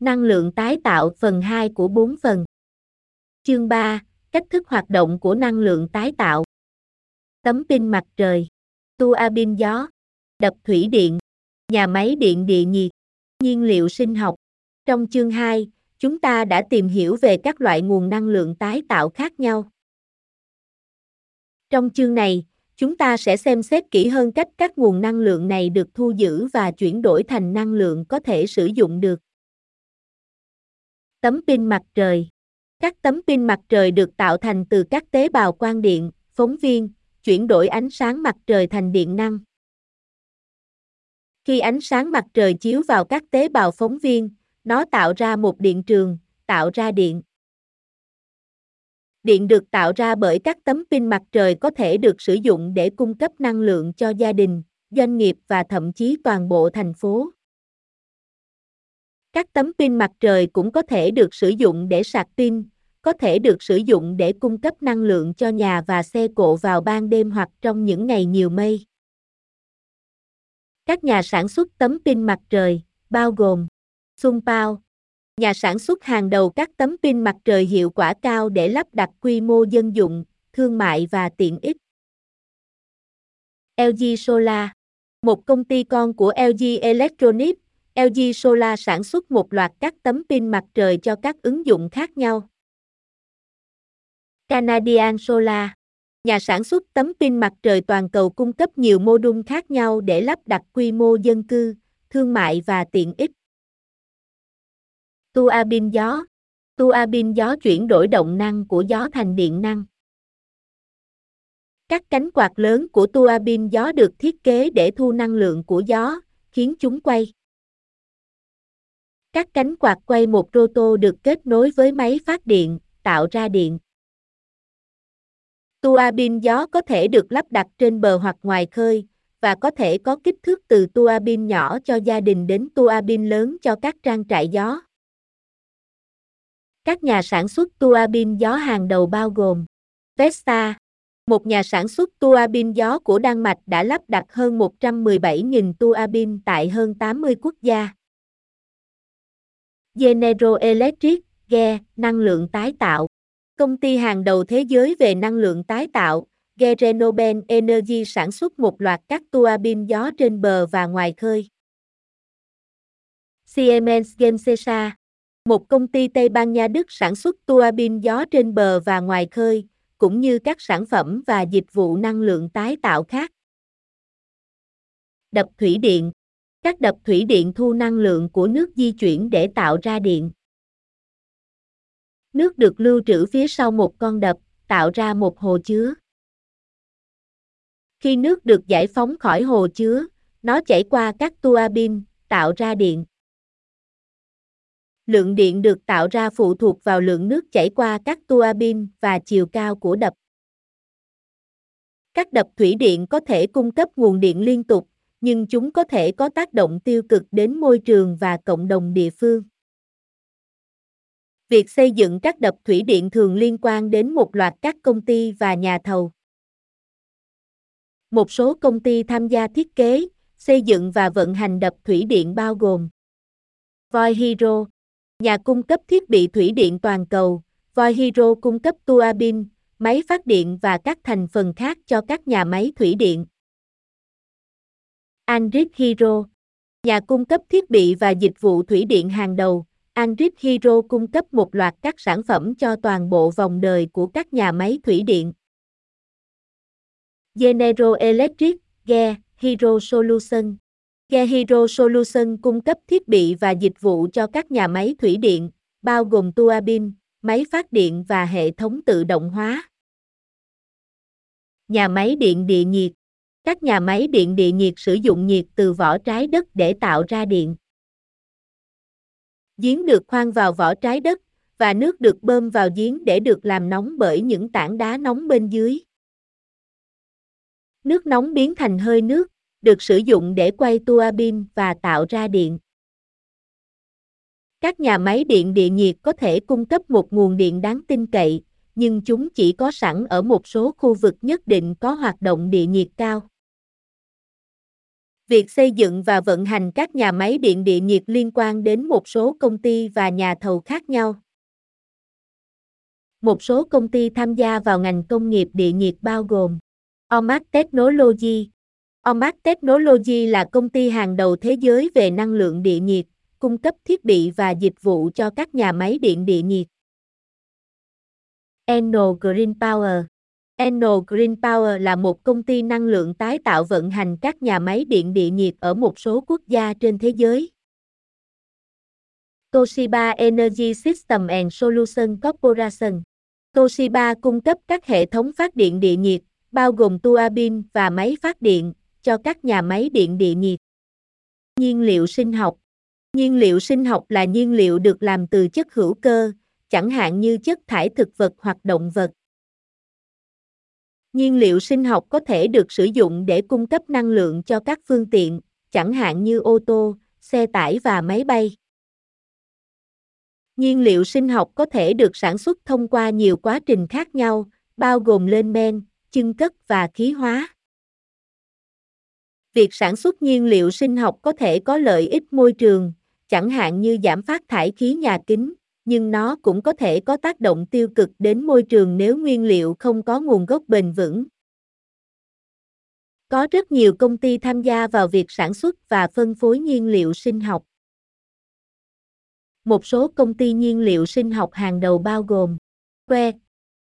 Năng lượng tái tạo phần 2 của 4 phần. Chương 3, cách thức hoạt động của năng lượng tái tạo. Tấm pin mặt trời, tua bin gió, đập thủy điện, nhà máy điện địa nhiệt, nhiên liệu sinh học. Trong chương 2, chúng ta đã tìm hiểu về các loại nguồn năng lượng tái tạo khác nhau. Trong chương này, chúng ta sẽ xem xét kỹ hơn cách các nguồn năng lượng này được thu giữ và chuyển đổi thành năng lượng có thể sử dụng được. Tấm pin mặt trời Các tấm pin mặt trời được tạo thành từ các tế bào quang điện, phóng viên, chuyển đổi ánh sáng mặt trời thành điện năng. Khi ánh sáng mặt trời chiếu vào các tế bào phóng viên, nó tạo ra một điện trường, tạo ra điện. Điện được tạo ra bởi các tấm pin mặt trời có thể được sử dụng để cung cấp năng lượng cho gia đình, doanh nghiệp và thậm chí toàn bộ thành phố. Các tấm pin mặt trời cũng có thể được sử dụng để sạc pin, có thể được sử dụng để cung cấp năng lượng cho nhà và xe cộ vào ban đêm hoặc trong những ngày nhiều mây. Các nhà sản xuất tấm pin mặt trời, bao gồm Sunpao, nhà sản xuất hàng đầu các tấm pin mặt trời hiệu quả cao để lắp đặt quy mô dân dụng, thương mại và tiện ích. LG Solar, một công ty con của LG Electronics, LG Solar sản xuất một loạt các tấm pin mặt trời cho các ứng dụng khác nhau. Canadian Solar Nhà sản xuất tấm pin mặt trời toàn cầu cung cấp nhiều mô đun khác nhau để lắp đặt quy mô dân cư, thương mại và tiện ích. Tua bin gió Tua bin gió chuyển đổi động năng của gió thành điện năng. Các cánh quạt lớn của tua bin gió được thiết kế để thu năng lượng của gió, khiến chúng quay. Các cánh quạt quay một roto được kết nối với máy phát điện, tạo ra điện. Tua bin gió có thể được lắp đặt trên bờ hoặc ngoài khơi, và có thể có kích thước từ tua bin nhỏ cho gia đình đến tua bin lớn cho các trang trại gió. Các nhà sản xuất tua bin gió hàng đầu bao gồm Vestas, một nhà sản xuất tua bin gió của Đan Mạch đã lắp đặt hơn 117.000 tua bin tại hơn 80 quốc gia. General Electric, GE, năng lượng tái tạo. Công ty hàng đầu thế giới về năng lượng tái tạo, GE Renoben Energy sản xuất một loạt các tua bin gió trên bờ và ngoài khơi. Siemens Gamesa, một công ty Tây Ban Nha Đức sản xuất tua bin gió trên bờ và ngoài khơi, cũng như các sản phẩm và dịch vụ năng lượng tái tạo khác. Đập thủy điện các đập thủy điện thu năng lượng của nước di chuyển để tạo ra điện. Nước được lưu trữ phía sau một con đập, tạo ra một hồ chứa. Khi nước được giải phóng khỏi hồ chứa, nó chảy qua các tua bin, tạo ra điện. Lượng điện được tạo ra phụ thuộc vào lượng nước chảy qua các tua bin và chiều cao của đập. Các đập thủy điện có thể cung cấp nguồn điện liên tục, nhưng chúng có thể có tác động tiêu cực đến môi trường và cộng đồng địa phương. Việc xây dựng các đập thủy điện thường liên quan đến một loạt các công ty và nhà thầu. Một số công ty tham gia thiết kế, xây dựng và vận hành đập thủy điện bao gồm Voi Hero, nhà cung cấp thiết bị thủy điện toàn cầu, Voi Hero cung cấp tua bin, máy phát điện và các thành phần khác cho các nhà máy thủy điện. Andrit Hero nhà cung cấp thiết bị và dịch vụ thủy điện hàng đầu, Andrit Hero cung cấp một loạt các sản phẩm cho toàn bộ vòng đời của các nhà máy thủy điện. General Electric, GE, Hero Solution GE Hero Solution cung cấp thiết bị và dịch vụ cho các nhà máy thủy điện, bao gồm tua bin, máy phát điện và hệ thống tự động hóa. Nhà máy điện địa nhiệt các nhà máy điện địa nhiệt sử dụng nhiệt từ vỏ trái đất để tạo ra điện. Giếng được khoan vào vỏ trái đất, và nước được bơm vào giếng để được làm nóng bởi những tảng đá nóng bên dưới. Nước nóng biến thành hơi nước, được sử dụng để quay tua bin và tạo ra điện. Các nhà máy điện địa nhiệt có thể cung cấp một nguồn điện đáng tin cậy, nhưng chúng chỉ có sẵn ở một số khu vực nhất định có hoạt động địa nhiệt cao. Việc xây dựng và vận hành các nhà máy điện địa nhiệt liên quan đến một số công ty và nhà thầu khác nhau. Một số công ty tham gia vào ngành công nghiệp địa nhiệt bao gồm Omac Technology. Omac Technology là công ty hàng đầu thế giới về năng lượng địa nhiệt, cung cấp thiết bị và dịch vụ cho các nhà máy điện địa nhiệt. Enel Green Power Enel Green Power là một công ty năng lượng tái tạo vận hành các nhà máy điện địa nhiệt ở một số quốc gia trên thế giới. Toshiba Energy System and Solution Corporation Toshiba cung cấp các hệ thống phát điện địa nhiệt, bao gồm tua bin và máy phát điện, cho các nhà máy điện địa nhiệt. Nhiên liệu sinh học Nhiên liệu sinh học là nhiên liệu được làm từ chất hữu cơ, chẳng hạn như chất thải thực vật hoặc động vật. Nhiên liệu sinh học có thể được sử dụng để cung cấp năng lượng cho các phương tiện, chẳng hạn như ô tô, xe tải và máy bay. Nhiên liệu sinh học có thể được sản xuất thông qua nhiều quá trình khác nhau, bao gồm lên men, chưng cất và khí hóa. Việc sản xuất nhiên liệu sinh học có thể có lợi ích môi trường, chẳng hạn như giảm phát thải khí nhà kính, nhưng nó cũng có thể có tác động tiêu cực đến môi trường nếu nguyên liệu không có nguồn gốc bền vững. Có rất nhiều công ty tham gia vào việc sản xuất và phân phối nhiên liệu sinh học. Một số công ty nhiên liệu sinh học hàng đầu bao gồm Que.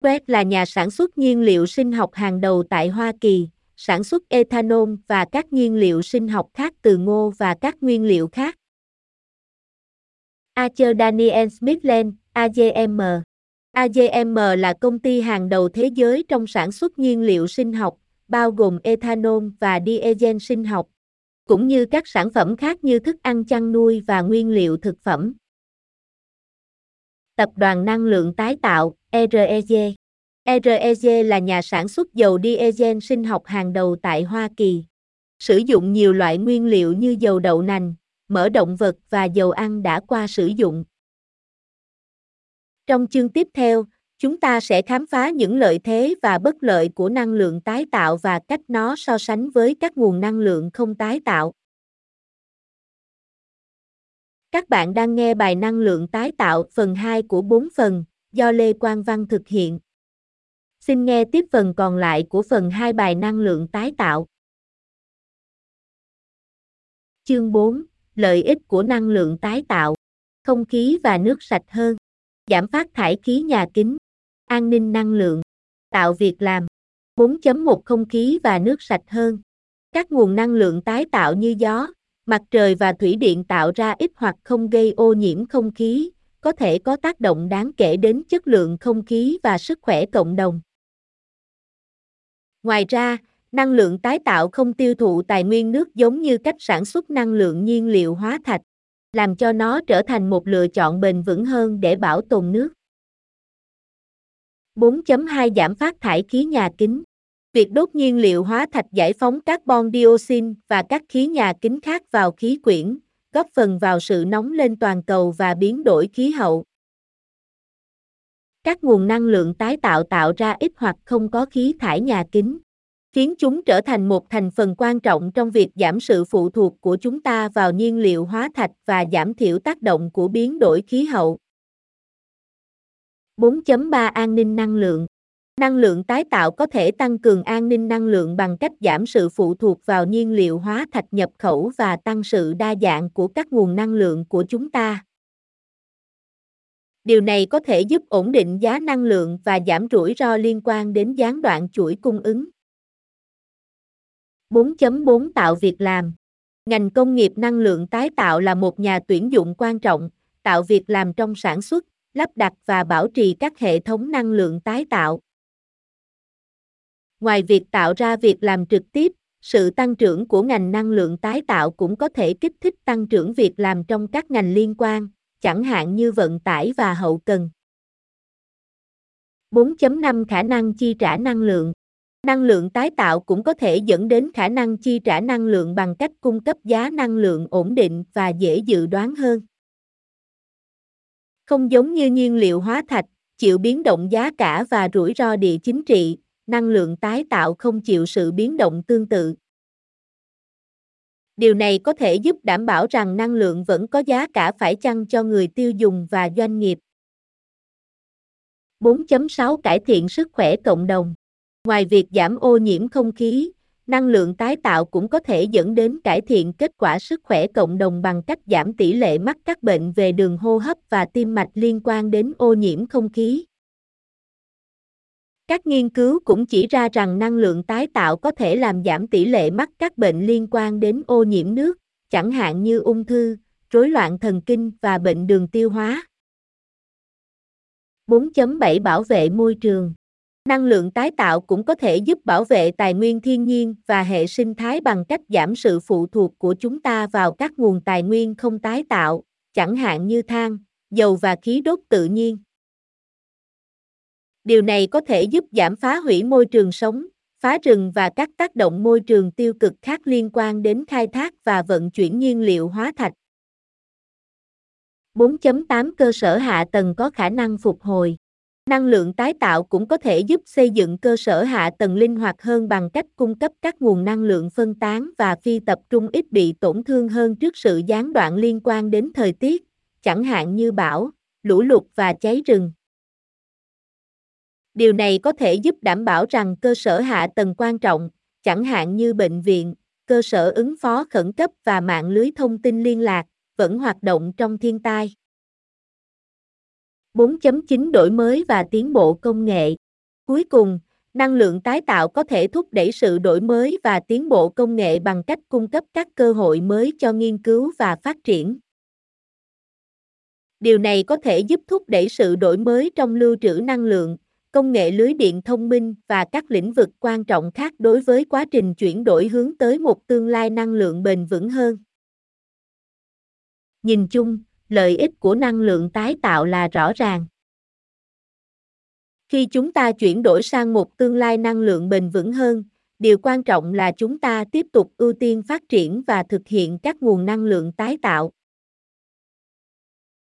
Que là nhà sản xuất nhiên liệu sinh học hàng đầu tại Hoa Kỳ, sản xuất ethanol và các nhiên liệu sinh học khác từ ngô và các nguyên liệu khác. Archer Daniel Smithland, AGM. AGM là công ty hàng đầu thế giới trong sản xuất nhiên liệu sinh học, bao gồm ethanol và diesel sinh học, cũng như các sản phẩm khác như thức ăn chăn nuôi và nguyên liệu thực phẩm. Tập đoàn Năng lượng tái tạo, REG. REG là nhà sản xuất dầu diesel sinh học hàng đầu tại Hoa Kỳ. Sử dụng nhiều loại nguyên liệu như dầu đậu nành, mỡ động vật và dầu ăn đã qua sử dụng. Trong chương tiếp theo, chúng ta sẽ khám phá những lợi thế và bất lợi của năng lượng tái tạo và cách nó so sánh với các nguồn năng lượng không tái tạo. Các bạn đang nghe bài năng lượng tái tạo phần 2 của 4 phần, do Lê Quang Văn thực hiện. Xin nghe tiếp phần còn lại của phần 2 bài năng lượng tái tạo. Chương 4 lợi ích của năng lượng tái tạo, không khí và nước sạch hơn, giảm phát thải khí nhà kính, an ninh năng lượng, tạo việc làm. 4.1 Không khí và nước sạch hơn. Các nguồn năng lượng tái tạo như gió, mặt trời và thủy điện tạo ra ít hoặc không gây ô nhiễm không khí, có thể có tác động đáng kể đến chất lượng không khí và sức khỏe cộng đồng. Ngoài ra, Năng lượng tái tạo không tiêu thụ tài nguyên nước giống như cách sản xuất năng lượng nhiên liệu hóa thạch, làm cho nó trở thành một lựa chọn bền vững hơn để bảo tồn nước. 4.2 Giảm phát thải khí nhà kính Việc đốt nhiên liệu hóa thạch giải phóng carbon dioxide và các khí nhà kính khác vào khí quyển, góp phần vào sự nóng lên toàn cầu và biến đổi khí hậu. Các nguồn năng lượng tái tạo tạo ra ít hoặc không có khí thải nhà kính khiến chúng trở thành một thành phần quan trọng trong việc giảm sự phụ thuộc của chúng ta vào nhiên liệu hóa thạch và giảm thiểu tác động của biến đổi khí hậu. 4.3 An ninh năng lượng Năng lượng tái tạo có thể tăng cường an ninh năng lượng bằng cách giảm sự phụ thuộc vào nhiên liệu hóa thạch nhập khẩu và tăng sự đa dạng của các nguồn năng lượng của chúng ta. Điều này có thể giúp ổn định giá năng lượng và giảm rủi ro liên quan đến gián đoạn chuỗi cung ứng. 4.4 Tạo việc làm Ngành công nghiệp năng lượng tái tạo là một nhà tuyển dụng quan trọng, tạo việc làm trong sản xuất, lắp đặt và bảo trì các hệ thống năng lượng tái tạo. Ngoài việc tạo ra việc làm trực tiếp, sự tăng trưởng của ngành năng lượng tái tạo cũng có thể kích thích tăng trưởng việc làm trong các ngành liên quan, chẳng hạn như vận tải và hậu cần. 4.5 Khả năng chi trả năng lượng Năng lượng tái tạo cũng có thể dẫn đến khả năng chi trả năng lượng bằng cách cung cấp giá năng lượng ổn định và dễ dự đoán hơn. Không giống như nhiên liệu hóa thạch, chịu biến động giá cả và rủi ro địa chính trị, năng lượng tái tạo không chịu sự biến động tương tự. Điều này có thể giúp đảm bảo rằng năng lượng vẫn có giá cả phải chăng cho người tiêu dùng và doanh nghiệp. 4.6 Cải thiện sức khỏe cộng đồng. Ngoài việc giảm ô nhiễm không khí, năng lượng tái tạo cũng có thể dẫn đến cải thiện kết quả sức khỏe cộng đồng bằng cách giảm tỷ lệ mắc các bệnh về đường hô hấp và tim mạch liên quan đến ô nhiễm không khí. Các nghiên cứu cũng chỉ ra rằng năng lượng tái tạo có thể làm giảm tỷ lệ mắc các bệnh liên quan đến ô nhiễm nước, chẳng hạn như ung thư, rối loạn thần kinh và bệnh đường tiêu hóa. 4.7 Bảo vệ môi trường Năng lượng tái tạo cũng có thể giúp bảo vệ tài nguyên thiên nhiên và hệ sinh thái bằng cách giảm sự phụ thuộc của chúng ta vào các nguồn tài nguyên không tái tạo, chẳng hạn như than, dầu và khí đốt tự nhiên. Điều này có thể giúp giảm phá hủy môi trường sống, phá rừng và các tác động môi trường tiêu cực khác liên quan đến khai thác và vận chuyển nhiên liệu hóa thạch. 4.8 Cơ sở hạ tầng có khả năng phục hồi. Năng lượng tái tạo cũng có thể giúp xây dựng cơ sở hạ tầng linh hoạt hơn bằng cách cung cấp các nguồn năng lượng phân tán và phi tập trung ít bị tổn thương hơn trước sự gián đoạn liên quan đến thời tiết, chẳng hạn như bão, lũ lụt và cháy rừng. Điều này có thể giúp đảm bảo rằng cơ sở hạ tầng quan trọng, chẳng hạn như bệnh viện, cơ sở ứng phó khẩn cấp và mạng lưới thông tin liên lạc, vẫn hoạt động trong thiên tai. 4.9 Đổi mới và tiến bộ công nghệ. Cuối cùng, năng lượng tái tạo có thể thúc đẩy sự đổi mới và tiến bộ công nghệ bằng cách cung cấp các cơ hội mới cho nghiên cứu và phát triển. Điều này có thể giúp thúc đẩy sự đổi mới trong lưu trữ năng lượng, công nghệ lưới điện thông minh và các lĩnh vực quan trọng khác đối với quá trình chuyển đổi hướng tới một tương lai năng lượng bền vững hơn. Nhìn chung, lợi ích của năng lượng tái tạo là rõ ràng. Khi chúng ta chuyển đổi sang một tương lai năng lượng bền vững hơn, điều quan trọng là chúng ta tiếp tục ưu tiên phát triển và thực hiện các nguồn năng lượng tái tạo.